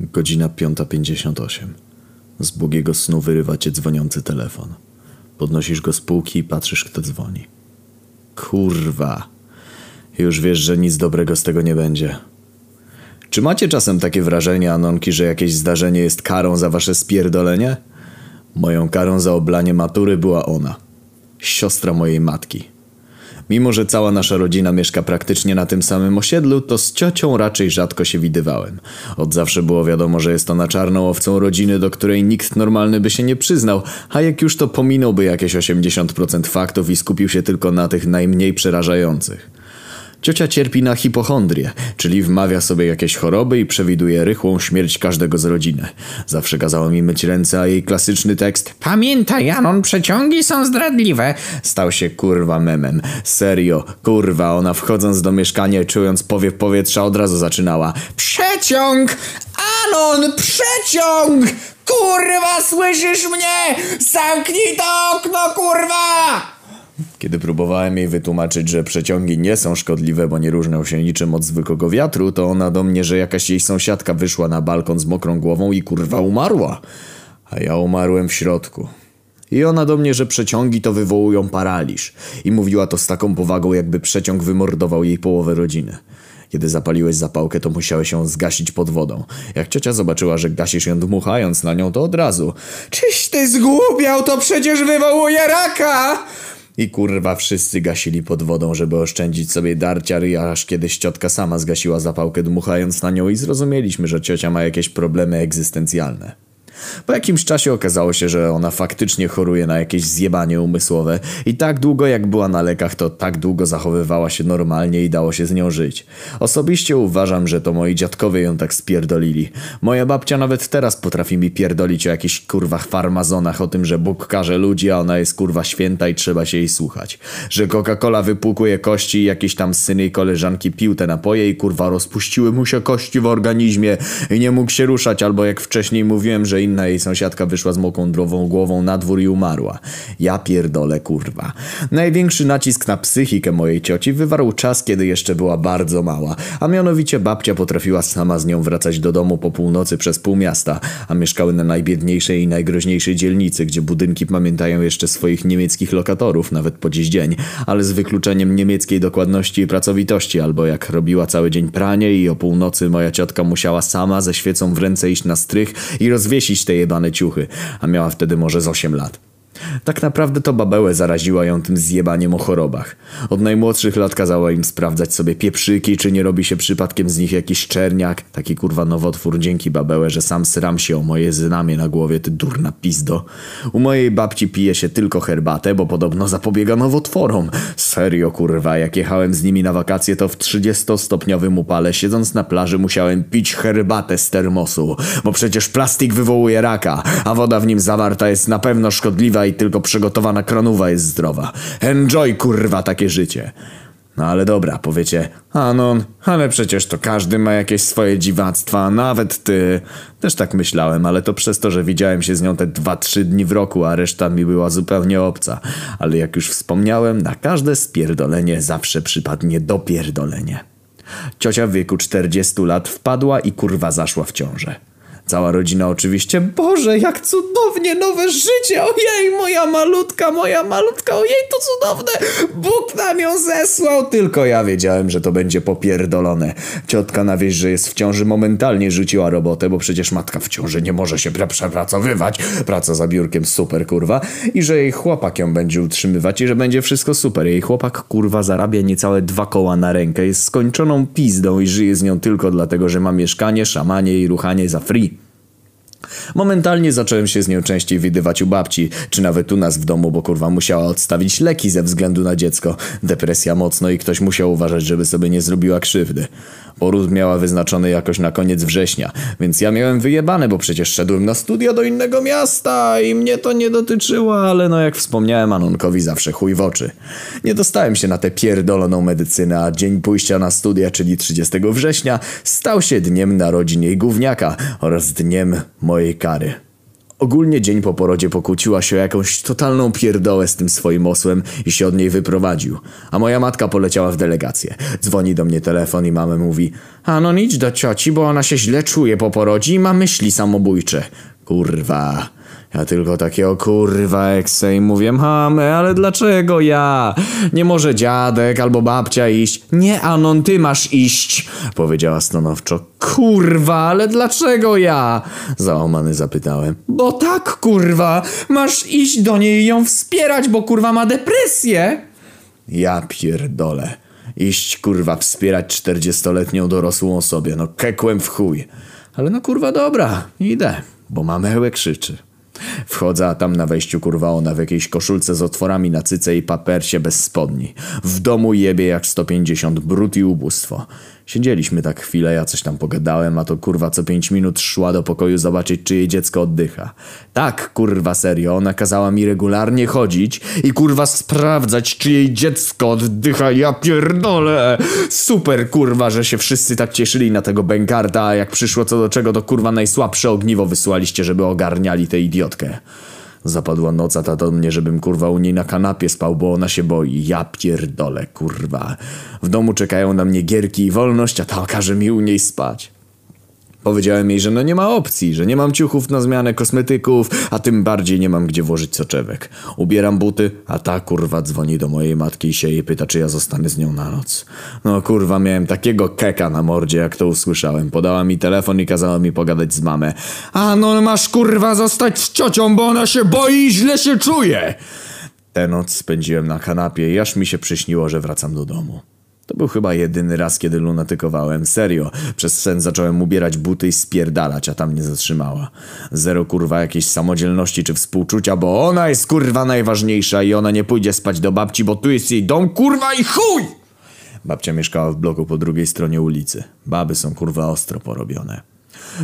Godzina 5.58. Z błogiego snu wyrywa cię dzwoniący telefon. Podnosisz go z półki i patrzysz, kto dzwoni. Kurwa. Już wiesz, że nic dobrego z tego nie będzie. Czy macie czasem takie wrażenie, Anonki, że jakieś zdarzenie jest karą za wasze spierdolenie? Moją karą za oblanie matury była ona. Siostra mojej matki. Mimo, że cała nasza rodzina mieszka praktycznie na tym samym osiedlu, to z ciocią raczej rzadko się widywałem. Od zawsze było wiadomo, że jest ona czarną owcą rodziny, do której nikt normalny by się nie przyznał, a jak już to pominąłby jakieś 80% faktów i skupił się tylko na tych najmniej przerażających. Ciocia cierpi na hipochondrię, czyli wmawia sobie jakieś choroby i przewiduje rychłą śmierć każdego z rodziny. Zawsze kazała mi myć ręce, a jej klasyczny tekst Pamiętaj, Janon, przeciągi są zdradliwe stał się kurwa memem. Serio, kurwa, ona wchodząc do mieszkania i czując powiew powietrza od razu zaczynała Przeciąg! Anon, przeciąg! Kurwa, słyszysz mnie? Zamknij to okno, kurwa! Kiedy próbowałem jej wytłumaczyć, że przeciągi nie są szkodliwe, bo nie różnią się niczym od zwykłego wiatru, to ona do mnie, że jakaś jej sąsiadka wyszła na balkon z mokrą głową i kurwa umarła. A ja umarłem w środku. I ona do mnie, że przeciągi to wywołują paraliż. I mówiła to z taką powagą, jakby przeciąg wymordował jej połowę rodziny. Kiedy zapaliłeś zapałkę, to musiałeś ją zgasić pod wodą. Jak ciocia zobaczyła, że gasisz ją dmuchając na nią, to od razu Czyś ty zgłupiał, to przecież wywołuje raka! I kurwa wszyscy gasili pod wodą, żeby oszczędzić sobie darcia ryja, aż kiedyś ciotka sama zgasiła zapałkę dmuchając na nią i zrozumieliśmy, że ciocia ma jakieś problemy egzystencjalne. Po jakimś czasie okazało się, że ona faktycznie choruje na jakieś zjebanie umysłowe i tak długo jak była na lekach, to tak długo zachowywała się normalnie i dało się z nią żyć. Osobiście uważam, że to moi dziadkowie ją tak spierdolili. Moja babcia nawet teraz potrafi mi pierdolić o jakichś kurwach farmazonach, o tym, że Bóg karze ludzi, a ona jest kurwa święta i trzeba się jej słuchać. Że Coca-Cola wypłukuje kości i jakieś tam syny i koleżanki pił te napoje i kurwa rozpuściły mu się kości w organizmie i nie mógł się ruszać, albo jak wcześniej mówiłem, że inna jej sąsiadka wyszła z mokądrową głową na dwór i umarła. Ja pierdolę, kurwa. Największy nacisk na psychikę mojej cioci wywarł czas, kiedy jeszcze była bardzo mała, a mianowicie babcia potrafiła sama z nią wracać do domu po północy przez pół miasta, a mieszkały na najbiedniejszej i najgroźniejszej dzielnicy, gdzie budynki pamiętają jeszcze swoich niemieckich lokatorów, nawet po dziś dzień, ale z wykluczeniem niemieckiej dokładności i pracowitości, albo jak robiła cały dzień pranie i o północy moja ciotka musiała sama ze świecą w ręce iść na strych i rozwiesić te jebane ciuchy, a miała wtedy może z 8 lat. Tak naprawdę to babełę zaraziła ją tym zjebaniem o chorobach. Od najmłodszych lat kazała im sprawdzać sobie pieprzyki, czy nie robi się przypadkiem z nich jakiś czerniak. Taki kurwa nowotwór dzięki babełę, że sam sram się o moje znamie na głowie, ty durna pizdo. U mojej babci pije się tylko herbatę, bo podobno zapobiega nowotworom. Serio kurwa, jak jechałem z nimi na wakacje, to w 30-stopniowym upale siedząc na plaży musiałem pić herbatę z termosu, bo przecież plastik wywołuje raka, a woda w nim zawarta jest na pewno szkodliwa i tylko przygotowana kronowa jest zdrowa. Enjoy kurwa takie życie. No ale dobra, powiecie, Anon, ale przecież to każdy ma jakieś swoje dziwactwa, nawet ty. Też tak myślałem, ale to przez to, że widziałem się z nią te dwa, trzy dni w roku, a reszta mi była zupełnie obca. Ale jak już wspomniałem, na każde spierdolenie zawsze przypadnie dopierdolenie. Ciocia w wieku 40 lat wpadła i kurwa zaszła w ciążę. Cała rodzina oczywiście, Boże, jak cudownie, nowe życie, ojej, moja malutka, moja malutka, ojej, to cudowne, Bóg nam ją zesłał, tylko ja wiedziałem, że to będzie popierdolone. Ciotka na wieść, że jest w ciąży momentalnie rzuciła robotę, bo przecież matka w ciąży nie może się przepracowywać, praca za biurkiem super, kurwa, i że jej chłopak ją będzie utrzymywać i że będzie wszystko super. Jej chłopak, kurwa, zarabia niecałe dwa koła na rękę, jest skończoną pizdą i żyje z nią tylko dlatego, że ma mieszkanie, szamanie i ruchanie za free. Momentalnie zacząłem się z nią częściej widywać u babci, czy nawet u nas w domu, bo kurwa musiała odstawić leki ze względu na dziecko. Depresja mocno i ktoś musiał uważać, żeby sobie nie zrobiła krzywdy. Poród miała wyznaczony jakoś na koniec września, więc ja miałem wyjebane, bo przecież szedłem na studia do innego miasta i mnie to nie dotyczyło, ale no jak wspomniałem, Anonkowi zawsze chuj w oczy. Nie dostałem się na tę pierdoloną medycynę, a dzień pójścia na studia, czyli 30 września, stał się dniem narodzin jej gówniaka oraz dniem mojej kary. Ogólnie dzień po porodzie pokłóciła się o jakąś totalną pierdołę z tym swoim osłem i się od niej wyprowadził. A moja matka poleciała w delegację. Dzwoni do mnie telefon i mama mówi A no idź do cioci, bo ona się źle czuje po porodzie i ma myśli samobójcze. Kurwa. Ja tylko takiego kurwa ekse i mówię, mamy, ale dlaczego ja? Nie może dziadek albo babcia iść? Nie, Anon, ty masz iść, powiedziała stanowczo. Kurwa, ale dlaczego ja? Załamany zapytałem. Bo tak, kurwa, masz iść do niej i ją wspierać, bo kurwa ma depresję. Ja pierdolę. Iść kurwa wspierać czterdziestoletnią dorosłą osobę, no kekłem w chuj. Ale no kurwa dobra, idę, bo mamełek krzyczy. Wchodzę, a tam na wejściu kurwa ona w jakiejś koszulce z otworami na cyce i papersie bez spodni. W domu jebie jak 150, brud i ubóstwo. Siedzieliśmy tak chwilę, ja coś tam pogadałem, a to kurwa co pięć minut szła do pokoju zobaczyć, czy jej dziecko oddycha. Tak, kurwa serio, ona kazała mi regularnie chodzić i kurwa sprawdzać, czy jej dziecko oddycha, ja pierdolę! Super kurwa, że się wszyscy tak cieszyli na tego bękarta, a jak przyszło co do czego, to kurwa najsłabsze ogniwo wysłaliście, żeby ogarniali tę Zapadła noc, a ta do mnie, żebym kurwa u niej na kanapie spał, bo ona się boi. Ja pierdolę, kurwa. W domu czekają na mnie gierki i wolność, a ta każe mi u niej spać. Powiedziałem jej, że no nie ma opcji, że nie mam ciuchów na zmianę kosmetyków, a tym bardziej nie mam gdzie włożyć soczewek. Ubieram buty, a ta kurwa dzwoni do mojej matki i się jej pyta, czy ja zostanę z nią na noc. No kurwa, miałem takiego keka na mordzie, jak to usłyszałem. Podała mi telefon i kazała mi pogadać z mamę. A no masz kurwa zostać z ciocią, bo ona się boi i źle się czuje. Tę noc spędziłem na kanapie i aż mi się przyśniło, że wracam do domu. To był chyba jedyny raz, kiedy lunatykowałem. Serio. Przez sen zacząłem ubierać buty i spierdalać, a tam nie zatrzymała. Zero kurwa jakiejś samodzielności czy współczucia, bo ona jest kurwa najważniejsza i ona nie pójdzie spać do babci, bo tu jest jej dom kurwa i chuj! Babcia mieszkała w bloku po drugiej stronie ulicy. Baby są kurwa ostro porobione.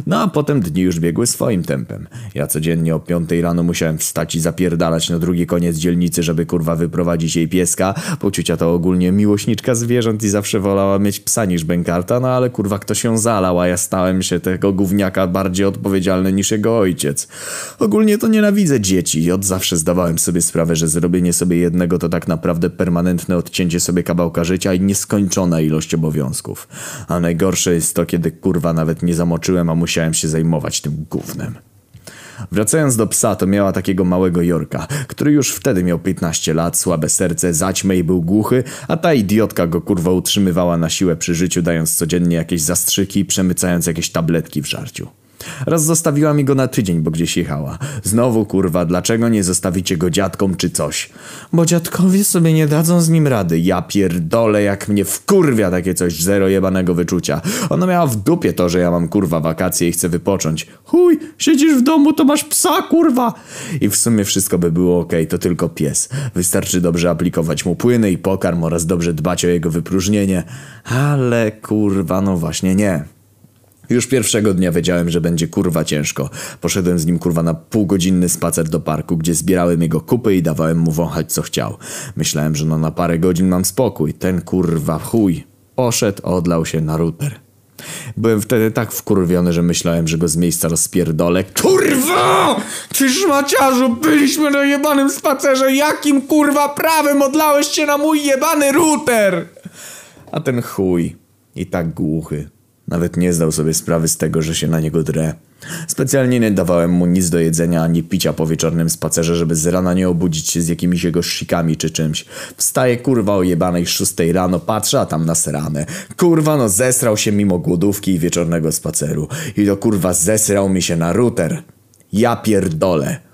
No a potem dni już biegły swoim tempem. Ja codziennie o piątej rano musiałem wstać i zapierdalać na drugi koniec dzielnicy, żeby kurwa wyprowadzić jej pieska. Poczucia to ogólnie miłośniczka zwierząt i zawsze wolała mieć psa niż bękarta, no ale kurwa kto się zalał, a ja stałem się tego gówniaka bardziej odpowiedzialny niż jego ojciec. Ogólnie to nienawidzę dzieci i od zawsze zdawałem sobie sprawę, że zrobienie sobie jednego to tak naprawdę permanentne odcięcie sobie kawałka życia i nieskończona ilość obowiązków. A najgorsze jest to, kiedy kurwa nawet nie zamoczyłem, a musiałem się zajmować tym gównem. Wracając do psa, to miała takiego małego Jorka, który już wtedy miał 15 lat, słabe serce, zaćmę i był głuchy, a ta idiotka go kurwa utrzymywała na siłę przy życiu, dając codziennie jakieś zastrzyki przemycając jakieś tabletki w żarciu. Raz zostawiła mi go na tydzień, bo gdzieś jechała. Znowu kurwa, dlaczego nie zostawicie go dziadkom czy coś? Bo dziadkowie sobie nie dadzą z nim rady. Ja pierdolę, jak mnie wkurwia takie coś, zero jebanego wyczucia. Ona miała w dupie to, że ja mam kurwa wakacje i chcę wypocząć. Chuj, siedzisz w domu, to masz psa kurwa. I w sumie wszystko by było ok, to tylko pies. Wystarczy dobrze aplikować mu płyny i pokarm oraz dobrze dbać o jego wypróżnienie. Ale kurwa, no właśnie nie. Już pierwszego dnia wiedziałem, że będzie kurwa ciężko. Poszedłem z nim kurwa na półgodzinny spacer do parku, gdzie zbierałem jego kupy i dawałem mu wąchać co chciał. Myślałem, że no na parę godzin mam spokój. Ten kurwa chuj. Poszedł, odlał się na router. Byłem wtedy tak wkurwiony, że myślałem, że go z miejsca rozpierdolę. Kurwa! Ty szmaciarzu, byliśmy na jebanym spacerze. Jakim kurwa prawem odlałeś się na mój jebany router? A ten chuj. I tak głuchy. Nawet nie zdał sobie sprawy z tego, że się na niego drę. Specjalnie nie dawałem mu nic do jedzenia ani picia po wieczornym spacerze, żeby z rana nie obudzić się z jakimiś jego szikami czy czymś. Wstaje kurwa o jebanej szóstej rano, patrzę, a tam na seranę. Kurwa no zesrał się mimo głodówki i wieczornego spaceru. I to kurwa zesrał mi się na router. Ja pierdolę.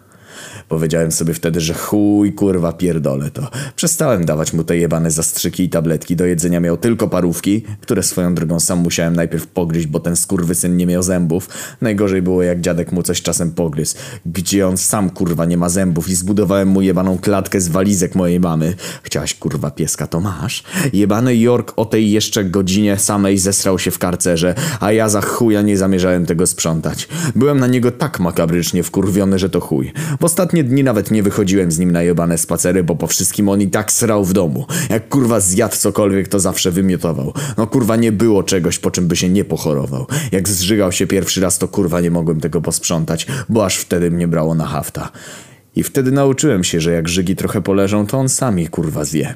Powiedziałem sobie wtedy, że chuj kurwa pierdolę to. Przestałem dawać mu te jebane zastrzyki i tabletki. Do jedzenia miał tylko parówki, które swoją drogą sam musiałem najpierw pogryźć, bo ten skurwysyn nie miał zębów. Najgorzej było jak dziadek mu coś czasem pogryzł. Gdzie on sam kurwa nie ma zębów i zbudowałem mu jebaną klatkę z walizek mojej mamy. Chciałaś kurwa pieska, to masz. Jebany York o tej jeszcze godzinie samej zesrał się w karcerze, a ja za chuja nie zamierzałem tego sprzątać. Byłem na niego tak makabrycznie wkurwiony, że to chuj. W ostatnim ostatnie dni nawet nie wychodziłem z nim na jebane spacery, bo po wszystkim on i tak srał w domu. Jak kurwa zjadł cokolwiek, to zawsze wymiotował. No kurwa nie było czegoś, po czym by się nie pochorował. Jak zżygał się pierwszy raz, to kurwa nie mogłem tego posprzątać, bo aż wtedy mnie brało na hafta. I wtedy nauczyłem się, że jak żygi trochę poleżą, to on sam je kurwa zje.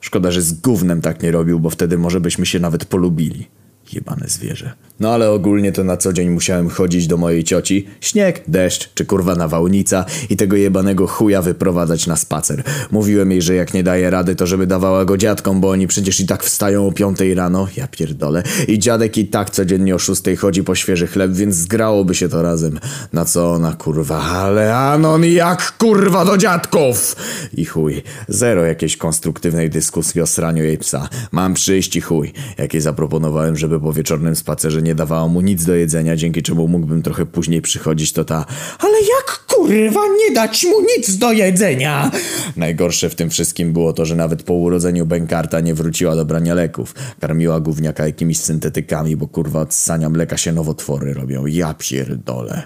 Szkoda, że z gównem tak nie robił, bo wtedy może byśmy się nawet polubili. Jebane zwierzę. No ale ogólnie to na co dzień musiałem chodzić do mojej cioci, śnieg, deszcz czy kurwa nawałnica i tego jebanego chuja wyprowadzać na spacer. Mówiłem jej, że jak nie daje rady, to żeby dawała go dziadkom, bo oni przecież i tak wstają o piątej rano, ja pierdolę. I dziadek i tak codziennie o szóstej chodzi po świeży chleb, więc zgrałoby się to razem. Na co ona kurwa, ale Anon jak kurwa do dziadków! I chuj, zero jakiejś konstruktywnej dyskusji o sraniu jej psa. Mam przyjść i chuj. Jakie zaproponowałem, żeby po wieczornym spacerze nie dawała mu nic do jedzenia, dzięki czemu mógłbym trochę później przychodzić, to ta Ale jak kurwa nie dać mu nic do jedzenia? Najgorsze w tym wszystkim było to, że nawet po urodzeniu Benkarta nie wróciła do brania leków. Karmiła gówniaka jakimiś syntetykami, bo kurwa od ssania mleka się nowotwory robią. Ja pierdolę.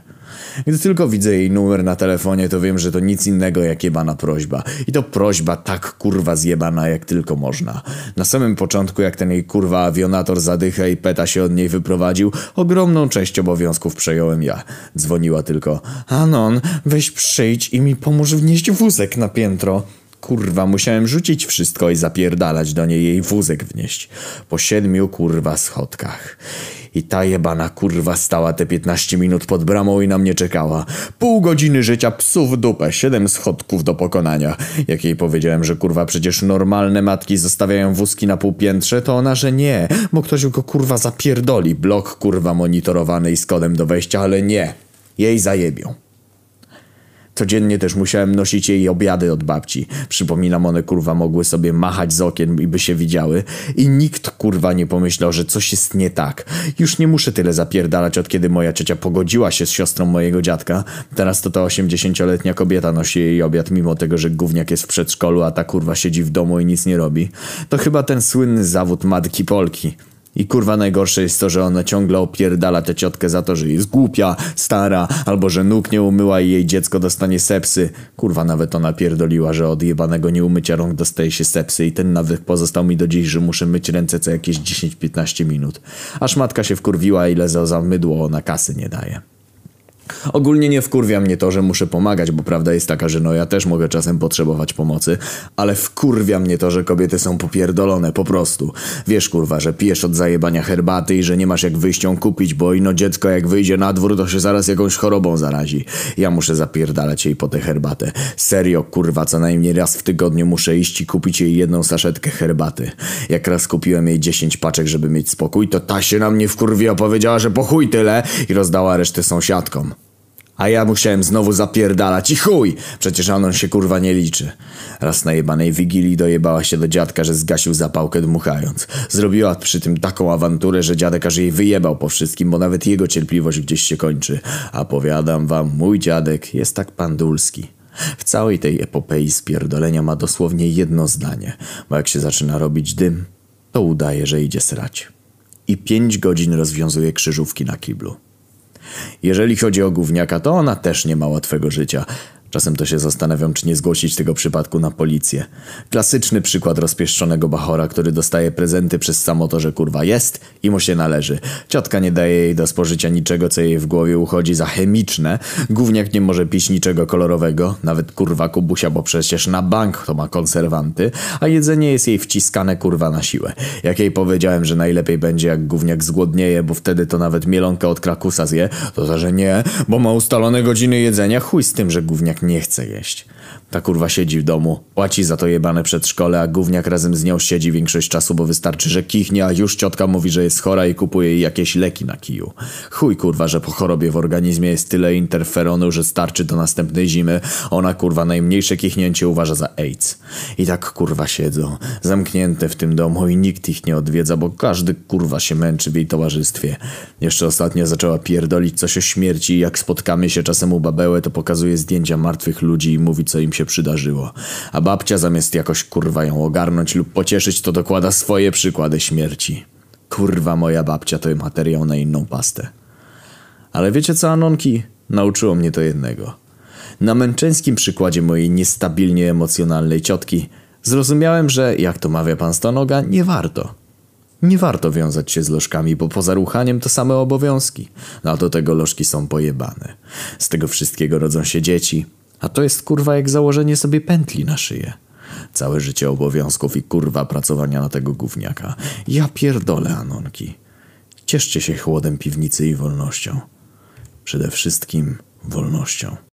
Gdy tylko widzę jej numer na telefonie, to wiem, że to nic innego jak jebana prośba. I to prośba tak kurwa zjebana jak tylko można. Na samym początku, jak ten jej kurwa awionator zadycha i peta się od niej wyprowadził, ogromną część obowiązków przejąłem ja. Dzwoniła tylko. Anon, weź przyjdź i mi pomóż wnieść wózek na piętro. Kurwa, musiałem rzucić wszystko i zapierdalać do niej jej wózek wnieść. Po siedmiu kurwa schodkach. I ta jebana kurwa stała te 15 minut pod bramą i na mnie czekała. Pół godziny życia psu w dupę, siedem schodków do pokonania. Jak jej powiedziałem, że kurwa przecież normalne matki zostawiają wózki na półpiętrze, to ona, że nie, bo ktoś go kurwa zapierdoli. Blok kurwa monitorowany i z kodem do wejścia, ale nie. Jej zajebią. Codziennie też musiałem nosić jej obiady od babci. Przypominam, one kurwa mogły sobie machać z okien i by się widziały. I nikt kurwa nie pomyślał, że coś jest nie tak. Już nie muszę tyle zapierdalać od kiedy moja ciocia pogodziła się z siostrą mojego dziadka. Teraz to ta 80-letnia kobieta nosi jej obiad mimo tego, że gówniak jest w przedszkolu, a ta kurwa siedzi w domu i nic nie robi. To chyba ten słynny zawód matki Polki. I kurwa najgorsze jest to, że ona ciągle opierdala tę ciotkę za to, że jest głupia, stara, albo że nóg nie umyła i jej dziecko dostanie sepsy. Kurwa nawet ona pierdoliła, że od jebanego nieumycia rąk dostaje się sepsy i ten nawyk pozostał mi do dziś, że muszę myć ręce co jakieś 10-15 minut. Aż matka się wkurwiła ile za, mydło ona kasy nie daje. Ogólnie nie wkurwia mnie to, że muszę pomagać, bo prawda jest taka, że no ja też mogę czasem potrzebować pomocy, ale wkurwia mnie to, że kobiety są popierdolone, po prostu. Wiesz kurwa, że pijesz od zajebania herbaty i że nie masz jak wyjść kupić, bo ino dziecko jak wyjdzie na dwór, to się zaraz jakąś chorobą zarazi. Ja muszę zapierdalać jej po tę herbatę. Serio kurwa, co najmniej raz w tygodniu muszę iść i kupić jej jedną saszetkę herbaty. Jak raz kupiłem jej 10 paczek, żeby mieć spokój, to ta się na mnie wkurwiła, powiedziała, że po chuj tyle i rozdała resztę sąsiadkom. A ja musiałem znowu zapierdalać i chuj! Przecież on się kurwa nie liczy. Raz na jebanej wigilii dojebała się do dziadka, że zgasił zapałkę dmuchając. Zrobiła przy tym taką awanturę, że dziadek aż jej wyjebał po wszystkim, bo nawet jego cierpliwość gdzieś się kończy. A powiadam wam, mój dziadek jest tak pandulski. W całej tej epopei spierdolenia ma dosłownie jedno zdanie, bo jak się zaczyna robić dym, to udaje, że idzie srać. I pięć godzin rozwiązuje krzyżówki na kiblu. Jeżeli chodzi o gówniaka, to ona też nie ma łatwego życia. Czasem to się zastanawiam, czy nie zgłosić tego przypadku na policję. Klasyczny przykład rozpieszczonego bachora, który dostaje prezenty przez samo to, że kurwa jest i mu się należy. Ciotka nie daje jej do spożycia niczego, co jej w głowie uchodzi za chemiczne. Gówniak nie może pić niczego kolorowego, nawet kurwa kubusia, bo przecież na bank to ma konserwanty, a jedzenie jest jej wciskane kurwa na siłę. Jak jej powiedziałem, że najlepiej będzie jak gówniak zgłodnieje, bo wtedy to nawet mielonkę od krakusa zje, to za, że nie, bo ma ustalone godziny jedzenia, chuj z tym, że gówniak nie chce jeść. Ta kurwa siedzi w domu, płaci za to jebane przedszkole, a gówniak razem z nią siedzi większość czasu, bo wystarczy, że kichnie, a już ciotka mówi, że jest chora i kupuje jej jakieś leki na kiju. Chuj kurwa, że po chorobie w organizmie jest tyle interferonu, że starczy do następnej zimy. Ona kurwa najmniejsze kichnięcie uważa za AIDS. I tak kurwa siedzą, zamknięte w tym domu i nikt ich nie odwiedza, bo każdy kurwa się męczy w jej towarzystwie. Jeszcze ostatnio zaczęła pierdolić coś o śmierci i jak spotkamy się czasem u babełę, to pokazuje zdjęcia martwych ludzi i mówi co im się przydarzyło. A babcia zamiast jakoś kurwa ją ogarnąć lub pocieszyć, to dokłada swoje przykłady śmierci. Kurwa moja babcia to materiał na inną pastę. Ale wiecie co, Anonki? Nauczyło mnie to jednego. Na męczeńskim przykładzie mojej niestabilnie emocjonalnej ciotki zrozumiałem, że, jak to mawia pan Stonoga, nie warto. Nie warto wiązać się z lożkami, bo poza ruchaniem to same obowiązki. No a do tego lożki są pojebane. Z tego wszystkiego rodzą się dzieci. A to jest kurwa jak założenie sobie pętli na szyję. Całe życie obowiązków i kurwa pracowania na tego gówniaka. Ja pierdolę, Anonki. Cieszcie się chłodem piwnicy i wolnością. Przede wszystkim wolnością.